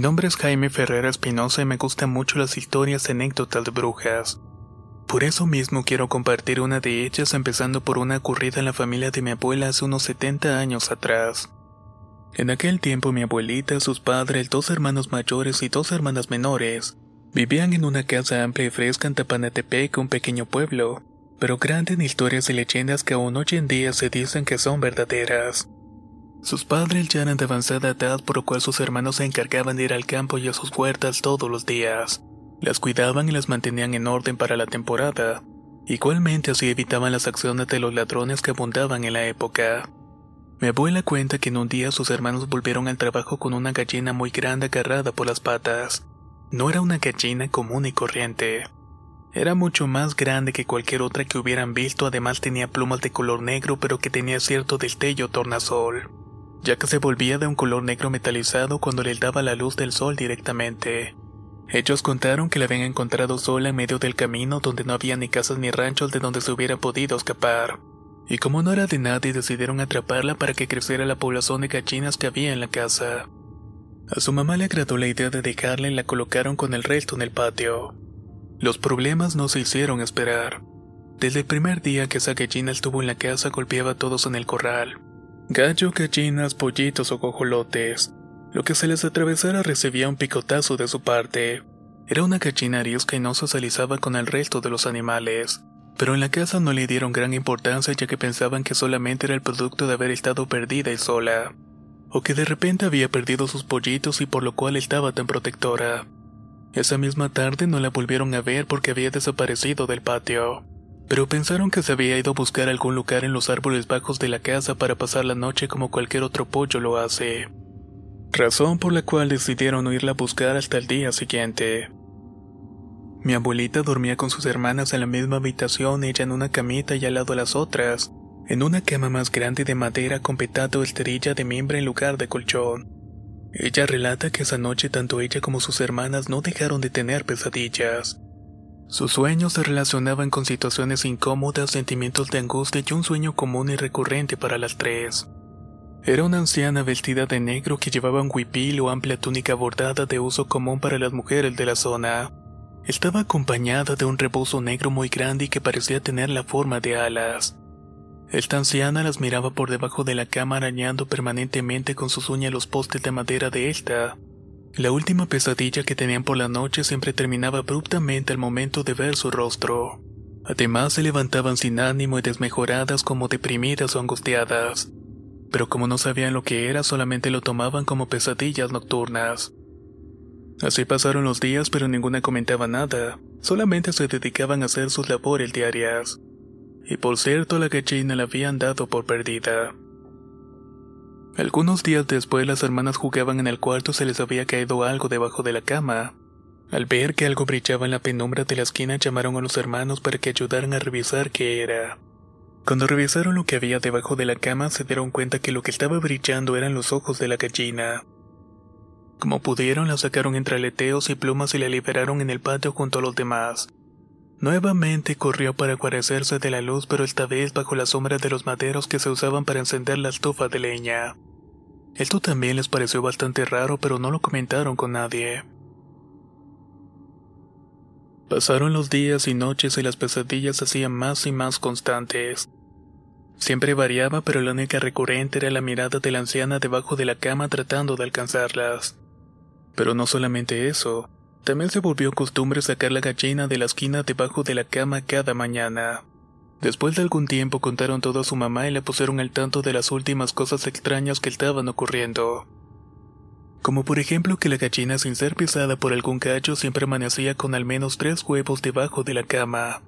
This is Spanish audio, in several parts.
Nombre es Jaime Ferrera Espinosa y me gustan mucho las historias y anécdotas de brujas. Por eso mismo quiero compartir una de ellas empezando por una ocurrida en la familia de mi abuela hace unos 70 años atrás. En aquel tiempo mi abuelita, sus padres, dos hermanos mayores y dos hermanas menores vivían en una casa amplia y fresca en Tapanatepec, un pequeño pueblo, pero grande en historias y leyendas que aún hoy en día se dicen que son verdaderas. Sus padres ya eran de avanzada edad, por lo cual sus hermanos se encargaban de ir al campo y a sus huertas todos los días. Las cuidaban y las mantenían en orden para la temporada. Igualmente así evitaban las acciones de los ladrones que abundaban en la época. Mi abuela cuenta que en un día sus hermanos volvieron al trabajo con una gallina muy grande agarrada por las patas. No era una gallina común y corriente. Era mucho más grande que cualquier otra que hubieran visto, además tenía plumas de color negro pero que tenía cierto destello tornasol ya que se volvía de un color negro metalizado cuando le daba la luz del sol directamente. Ellos contaron que la habían encontrado sola en medio del camino donde no había ni casas ni ranchos de donde se hubiera podido escapar. Y como no era de nadie decidieron atraparla para que creciera la población de gallinas que había en la casa. A su mamá le agradó la idea de dejarla y la colocaron con el resto en el patio. Los problemas no se hicieron esperar. Desde el primer día que esa gallina estuvo en la casa golpeaba a todos en el corral gallo, gallinas, pollitos o cojolotes. Lo que se les atravesara recibía un picotazo de su parte. Era una gallina arisca y no socializaba con el resto de los animales. Pero en la casa no le dieron gran importancia ya que pensaban que solamente era el producto de haber estado perdida y sola. O que de repente había perdido sus pollitos y por lo cual estaba tan protectora. Esa misma tarde no la volvieron a ver porque había desaparecido del patio pero pensaron que se había ido a buscar algún lugar en los árboles bajos de la casa para pasar la noche como cualquier otro pollo lo hace. Razón por la cual decidieron irla a buscar hasta el día siguiente. Mi abuelita dormía con sus hermanas en la misma habitación, ella en una camita y al lado de las otras, en una cama más grande de madera con petato esterilla de mimbre en lugar de colchón. Ella relata que esa noche tanto ella como sus hermanas no dejaron de tener pesadillas. Sus sueños se relacionaban con situaciones incómodas, sentimientos de angustia y un sueño común y recurrente para las tres. Era una anciana vestida de negro que llevaba un huipil o amplia túnica bordada de uso común para las mujeres de la zona. Estaba acompañada de un rebozo negro muy grande y que parecía tener la forma de alas. Esta anciana las miraba por debajo de la cama arañando permanentemente con sus uñas los postes de madera de esta. La última pesadilla que tenían por la noche siempre terminaba abruptamente al momento de ver su rostro. Además se levantaban sin ánimo y desmejoradas como deprimidas o angustiadas. Pero como no sabían lo que era, solamente lo tomaban como pesadillas nocturnas. Así pasaron los días, pero ninguna comentaba nada, solamente se dedicaban a hacer sus labores diarias. Y por cierto, la gallina la habían dado por perdida. Algunos días después las hermanas jugaban en el cuarto y se les había caído algo debajo de la cama. Al ver que algo brillaba en la penumbra de la esquina llamaron a los hermanos para que ayudaran a revisar qué era. Cuando revisaron lo que había debajo de la cama se dieron cuenta que lo que estaba brillando eran los ojos de la gallina. Como pudieron, la sacaron entre aleteos y plumas y la liberaron en el patio junto a los demás. Nuevamente corrió para guarecerse de la luz, pero esta vez bajo la sombra de los maderos que se usaban para encender la estufa de leña. Esto también les pareció bastante raro, pero no lo comentaron con nadie. Pasaron los días y noches y las pesadillas se hacían más y más constantes. Siempre variaba, pero la única recurrente era la mirada de la anciana debajo de la cama tratando de alcanzarlas. Pero no solamente eso, también se volvió costumbre sacar la gallina de la esquina debajo de la cama cada mañana. Después de algún tiempo contaron todo a su mamá y le pusieron al tanto de las últimas cosas extrañas que estaban ocurriendo. Como por ejemplo que la gallina sin ser pisada por algún gallo siempre amanecía con al menos tres huevos debajo de la cama.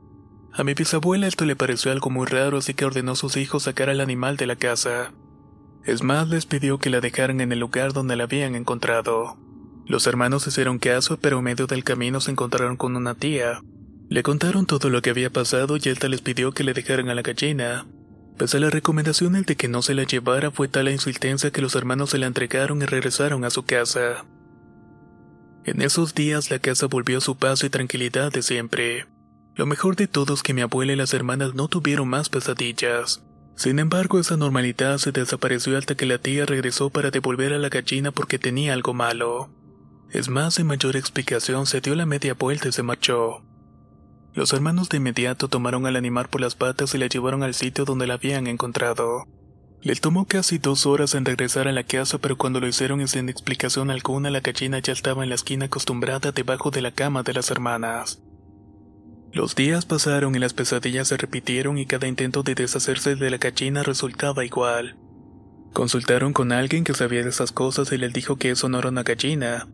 A mi bisabuela esto le pareció algo muy raro así que ordenó a sus hijos sacar al animal de la casa. Es más, les pidió que la dejaran en el lugar donde la habían encontrado. Los hermanos hicieron caso, pero en medio del camino se encontraron con una tía. Le contaron todo lo que había pasado y esta les pidió que le dejaran a la gallina. Pese a las recomendaciones de que no se la llevara, fue tal la insistencia que los hermanos se la entregaron y regresaron a su casa. En esos días la casa volvió a su paz y tranquilidad de siempre. Lo mejor de todo es que mi abuela y las hermanas no tuvieron más pesadillas. Sin embargo, esa normalidad se desapareció hasta que la tía regresó para devolver a la gallina porque tenía algo malo. Es más, sin mayor explicación, se dio la media vuelta y se marchó. Los hermanos de inmediato tomaron al animal por las patas y la llevaron al sitio donde la habían encontrado. Les tomó casi dos horas en regresar a la casa, pero cuando lo hicieron y sin explicación alguna, la gallina ya estaba en la esquina acostumbrada debajo de la cama de las hermanas. Los días pasaron y las pesadillas se repitieron y cada intento de deshacerse de la gallina resultaba igual. Consultaron con alguien que sabía de esas cosas y les dijo que eso no era una gallina,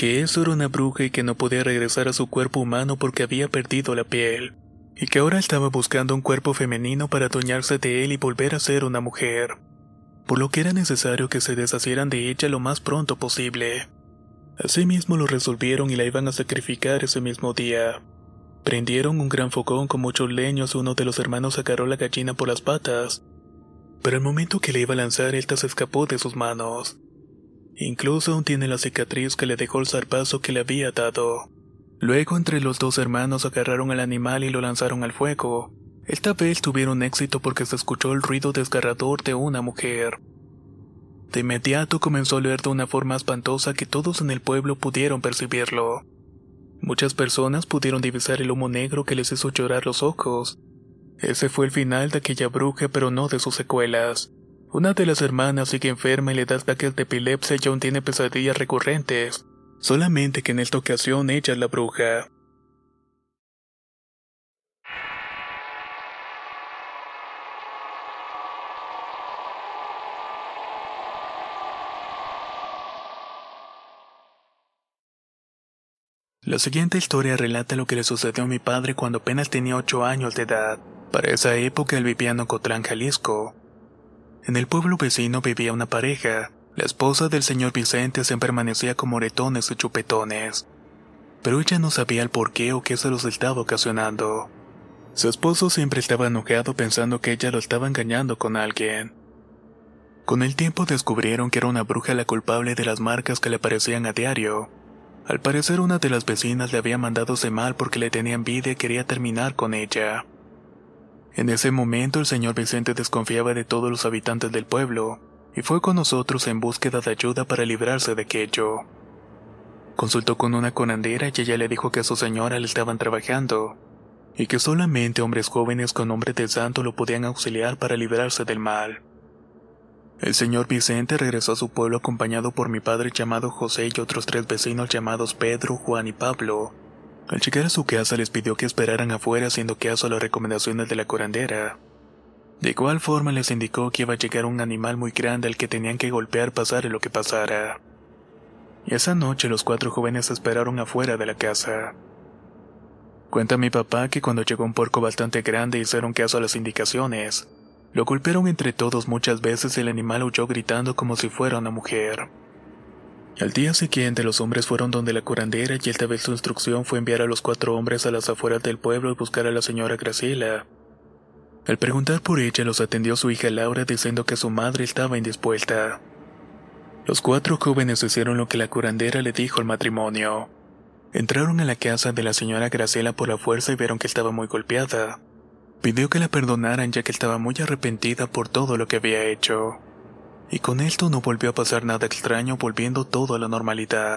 que eso era una bruja y que no podía regresar a su cuerpo humano porque había perdido la piel, y que ahora estaba buscando un cuerpo femenino para adueñarse de él y volver a ser una mujer, por lo que era necesario que se deshacieran de ella lo más pronto posible. Asimismo lo resolvieron y la iban a sacrificar ese mismo día. Prendieron un gran fogón con muchos leños, uno de los hermanos agarró la gallina por las patas, pero al momento que le iba a lanzar, esta se escapó de sus manos. Incluso aún tiene la cicatriz que le dejó el zarpazo que le había dado. Luego entre los dos hermanos agarraron al animal y lo lanzaron al fuego. Esta vez tuvieron éxito porque se escuchó el ruido desgarrador de una mujer. De inmediato comenzó a leer de una forma espantosa que todos en el pueblo pudieron percibirlo. Muchas personas pudieron divisar el humo negro que les hizo llorar los ojos. Ese fue el final de aquella bruja, pero no de sus secuelas. Una de las hermanas sigue enferma y le da ataques de epilepsia y aún tiene pesadillas recurrentes. Solamente que en esta ocasión ella la bruja. La siguiente historia relata lo que le sucedió a mi padre cuando apenas tenía 8 años de edad. Para esa época él vivía en Jalisco. En el pueblo vecino vivía una pareja. La esposa del señor Vicente se permanecía con moretones y chupetones. Pero ella no sabía el por qué o qué se los estaba ocasionando. Su esposo siempre estaba enojado pensando que ella lo estaba engañando con alguien. Con el tiempo descubrieron que era una bruja la culpable de las marcas que le aparecían a diario. Al parecer una de las vecinas le había mandado ese mal porque le tenía envidia y quería terminar con ella. En ese momento el señor Vicente desconfiaba de todos los habitantes del pueblo, y fue con nosotros en búsqueda de ayuda para librarse de aquello. Consultó con una conandera y ella le dijo que a su señora le estaban trabajando, y que solamente hombres jóvenes con nombre de santo lo podían auxiliar para librarse del mal. El señor Vicente regresó a su pueblo acompañado por mi padre llamado José y otros tres vecinos llamados Pedro, Juan y Pablo, al llegar a su casa les pidió que esperaran afuera haciendo caso a las recomendaciones de la curandera. De igual forma les indicó que iba a llegar un animal muy grande al que tenían que golpear pasare lo que pasara. Y esa noche los cuatro jóvenes esperaron afuera de la casa. Cuenta mi papá que cuando llegó un porco bastante grande hicieron caso a las indicaciones. Lo golpearon entre todos muchas veces y el animal huyó gritando como si fuera una mujer. Al día siguiente los hombres fueron donde la curandera y esta vez su instrucción fue enviar a los cuatro hombres a las afueras del pueblo y buscar a la señora Graciela. Al preguntar por ella los atendió su hija Laura diciendo que su madre estaba indispuesta. Los cuatro jóvenes hicieron lo que la curandera le dijo al matrimonio. Entraron a la casa de la señora Graciela por la fuerza y vieron que estaba muy golpeada. Pidió que la perdonaran ya que estaba muy arrepentida por todo lo que había hecho. Y con esto no volvió a pasar nada extraño volviendo todo a la normalidad.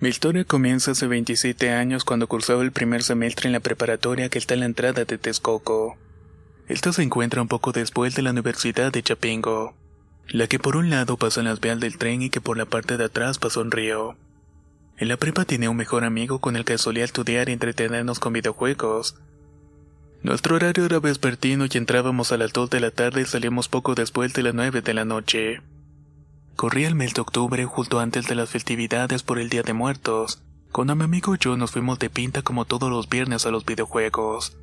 Mi historia comienza hace 27 años cuando cursaba el primer semestre en la preparatoria que está en la entrada de Texcoco. Esta se encuentra un poco después de la Universidad de Chapingo, la que por un lado pasa en las vías del tren y que por la parte de atrás pasa un río. En la prepa tenía un mejor amigo con el que solía estudiar y entretenernos con videojuegos. Nuestro horario era vespertino y entrábamos a las 2 de la tarde y salíamos poco después de las 9 de la noche. Corría el mes de octubre justo antes de las festividades por el Día de Muertos. Cuando mi amigo y yo nos fuimos de pinta como todos los viernes a los videojuegos.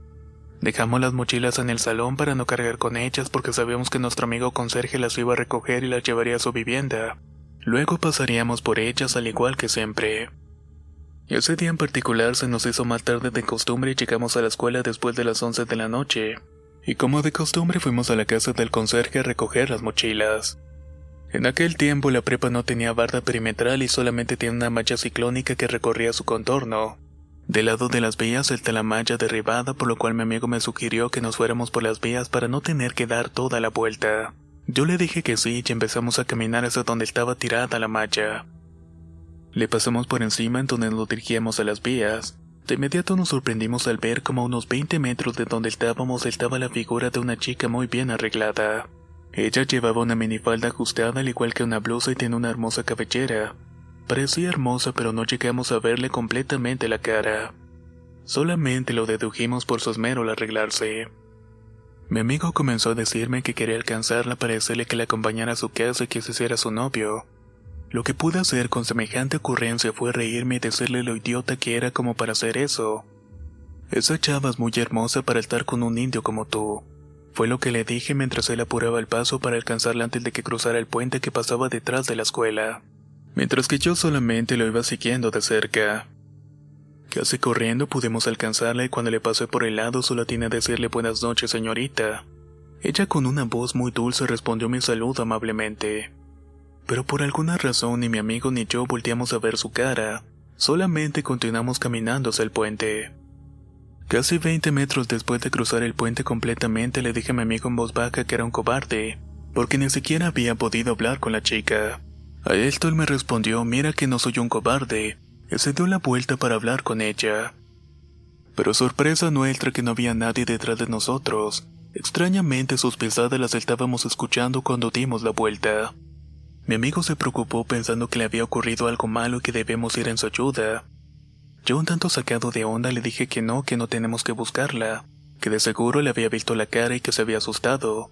Dejamos las mochilas en el salón para no cargar con ellas porque sabíamos que nuestro amigo conserje las iba a recoger y las llevaría a su vivienda. Luego pasaríamos por ellas al igual que siempre. Ese día en particular se nos hizo más tarde de costumbre y llegamos a la escuela después de las 11 de la noche. Y como de costumbre fuimos a la casa del conserje a recoger las mochilas. En aquel tiempo la prepa no tenía barda perimetral y solamente tenía una malla ciclónica que recorría su contorno. Del lado de las vías está la malla derribada, por lo cual mi amigo me sugirió que nos fuéramos por las vías para no tener que dar toda la vuelta. Yo le dije que sí y empezamos a caminar hacia donde estaba tirada la malla. Le pasamos por encima en donde nos dirigíamos a las vías. De inmediato nos sorprendimos al ver como a unos 20 metros de donde estábamos estaba la figura de una chica muy bien arreglada. Ella llevaba una minifalda ajustada al igual que una blusa y tenía una hermosa cabellera. Parecía hermosa pero no llegamos a verle completamente la cara. Solamente lo dedujimos por su esmero al arreglarse. Mi amigo comenzó a decirme que quería alcanzarla para decirle que la acompañara a su casa y que se hiciera su novio. Lo que pude hacer con semejante ocurrencia fue reírme y decirle lo idiota que era como para hacer eso. Esa chava es muy hermosa para estar con un indio como tú. Fue lo que le dije mientras él apuraba el paso para alcanzarla antes de que cruzara el puente que pasaba detrás de la escuela, mientras que yo solamente lo iba siguiendo de cerca. Casi corriendo pudimos alcanzarla y cuando le pasé por el lado solo tiene a decirle buenas noches señorita. Ella con una voz muy dulce respondió mi saludo amablemente. Pero por alguna razón ni mi amigo ni yo volteamos a ver su cara, solamente continuamos caminando hacia el puente. Casi 20 metros después de cruzar el puente completamente le dije a mi amigo en voz baja que era un cobarde, porque ni siquiera había podido hablar con la chica. A esto él me respondió, mira que no soy un cobarde, y se dio la vuelta para hablar con ella. Pero sorpresa nuestra que no había nadie detrás de nosotros. Extrañamente sus pisadas las estábamos escuchando cuando dimos la vuelta. Mi amigo se preocupó pensando que le había ocurrido algo malo y que debemos ir en su ayuda. Yo un tanto sacado de onda le dije que no, que no tenemos que buscarla, que de seguro le había visto la cara y que se había asustado.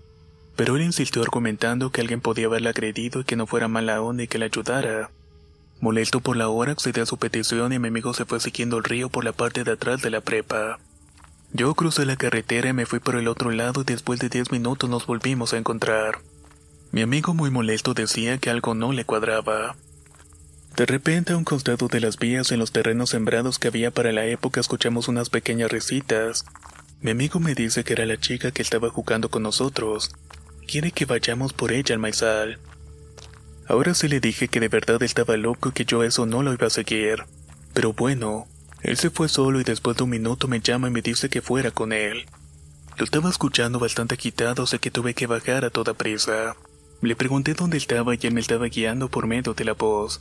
Pero él insistió argumentando que alguien podía haberla agredido y que no fuera mala onda y que la ayudara. Molesto por la hora, accedí a su petición y mi amigo se fue siguiendo el río por la parte de atrás de la prepa. Yo crucé la carretera y me fui por el otro lado y después de 10 minutos nos volvimos a encontrar. Mi amigo muy molesto decía que algo no le cuadraba. De repente a un costado de las vías en los terrenos sembrados que había para la época escuchamos unas pequeñas risitas. Mi amigo me dice que era la chica que estaba jugando con nosotros. Quiere que vayamos por ella al maizal. Ahora sí le dije que de verdad estaba loco y que yo eso no lo iba a seguir. Pero bueno, él se fue solo y después de un minuto me llama y me dice que fuera con él. Lo estaba escuchando bastante agitado, así que tuve que bajar a toda prisa. Le pregunté dónde estaba y él me estaba guiando por medio de la voz.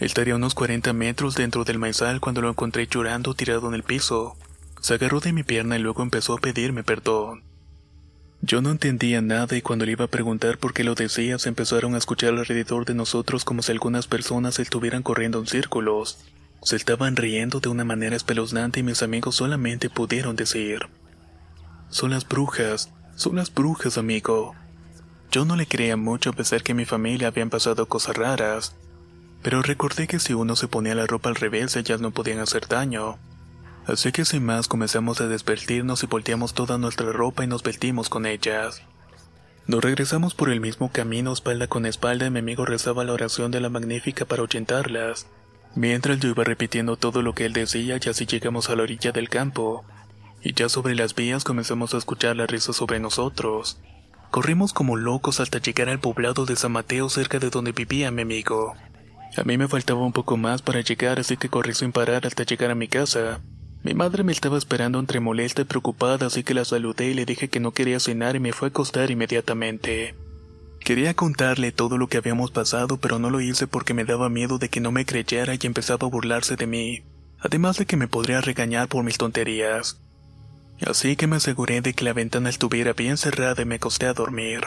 Estaría unos 40 metros dentro del maizal cuando lo encontré llorando tirado en el piso. Se agarró de mi pierna y luego empezó a pedirme perdón. Yo no entendía nada y cuando le iba a preguntar por qué lo decía se empezaron a escuchar alrededor de nosotros como si algunas personas estuvieran corriendo en círculos. Se estaban riendo de una manera espeluznante y mis amigos solamente pudieron decir, son las brujas, son las brujas, amigo. Yo no le creía mucho a pesar que en mi familia habían pasado cosas raras, pero recordé que si uno se ponía la ropa al revés ellas no podían hacer daño. Así que sin más comenzamos a desvestirnos y volteamos toda nuestra ropa y nos vestimos con ellas. Nos regresamos por el mismo camino espalda con espalda y mi amigo rezaba la oración de la magnífica para ahuyentarlas. Mientras yo iba repitiendo todo lo que él decía y así llegamos a la orilla del campo. Y ya sobre las vías comenzamos a escuchar la risa sobre nosotros. Corrimos como locos hasta llegar al poblado de San Mateo cerca de donde vivía mi amigo. A mí me faltaba un poco más para llegar así que corrí sin parar hasta llegar a mi casa. Mi madre me estaba esperando entre molesta y preocupada así que la saludé y le dije que no quería cenar y me fue a acostar inmediatamente. Quería contarle todo lo que habíamos pasado, pero no lo hice porque me daba miedo de que no me creyera y empezaba a burlarse de mí, además de que me podría regañar por mis tonterías. Así que me aseguré de que la ventana estuviera bien cerrada y me acosté a dormir.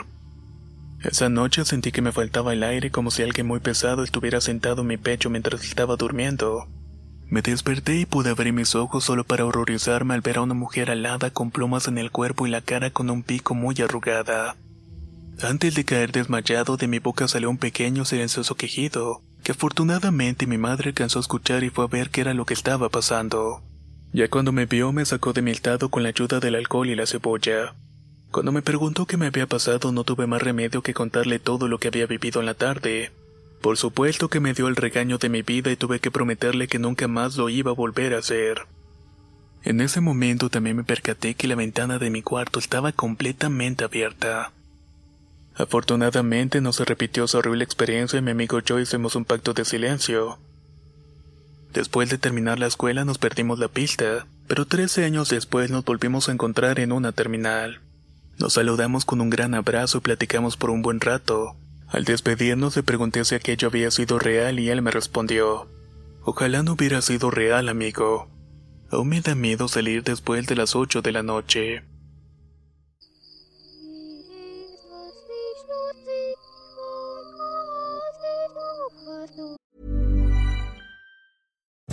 Esa noche sentí que me faltaba el aire como si alguien muy pesado estuviera sentado en mi pecho mientras estaba durmiendo. Me desperté y pude abrir mis ojos solo para horrorizarme al ver a una mujer alada con plumas en el cuerpo y la cara con un pico muy arrugada. Antes de caer desmayado, de mi boca salió un pequeño silencioso quejido, que afortunadamente mi madre alcanzó a escuchar y fue a ver qué era lo que estaba pasando. Ya cuando me vio me sacó de mi estado con la ayuda del alcohol y la cebolla. Cuando me preguntó qué me había pasado no tuve más remedio que contarle todo lo que había vivido en la tarde. Por supuesto que me dio el regaño de mi vida y tuve que prometerle que nunca más lo iba a volver a hacer. En ese momento también me percaté que la ventana de mi cuarto estaba completamente abierta. Afortunadamente no se repitió esa horrible experiencia y mi amigo y yo hicimos un pacto de silencio. Después de terminar la escuela nos perdimos la pista, pero 13 años después nos volvimos a encontrar en una terminal. Nos saludamos con un gran abrazo y platicamos por un buen rato. Al despedirnos le pregunté si aquello había sido real y él me respondió, Ojalá no hubiera sido real, amigo. Aún me da miedo salir después de las 8 de la noche.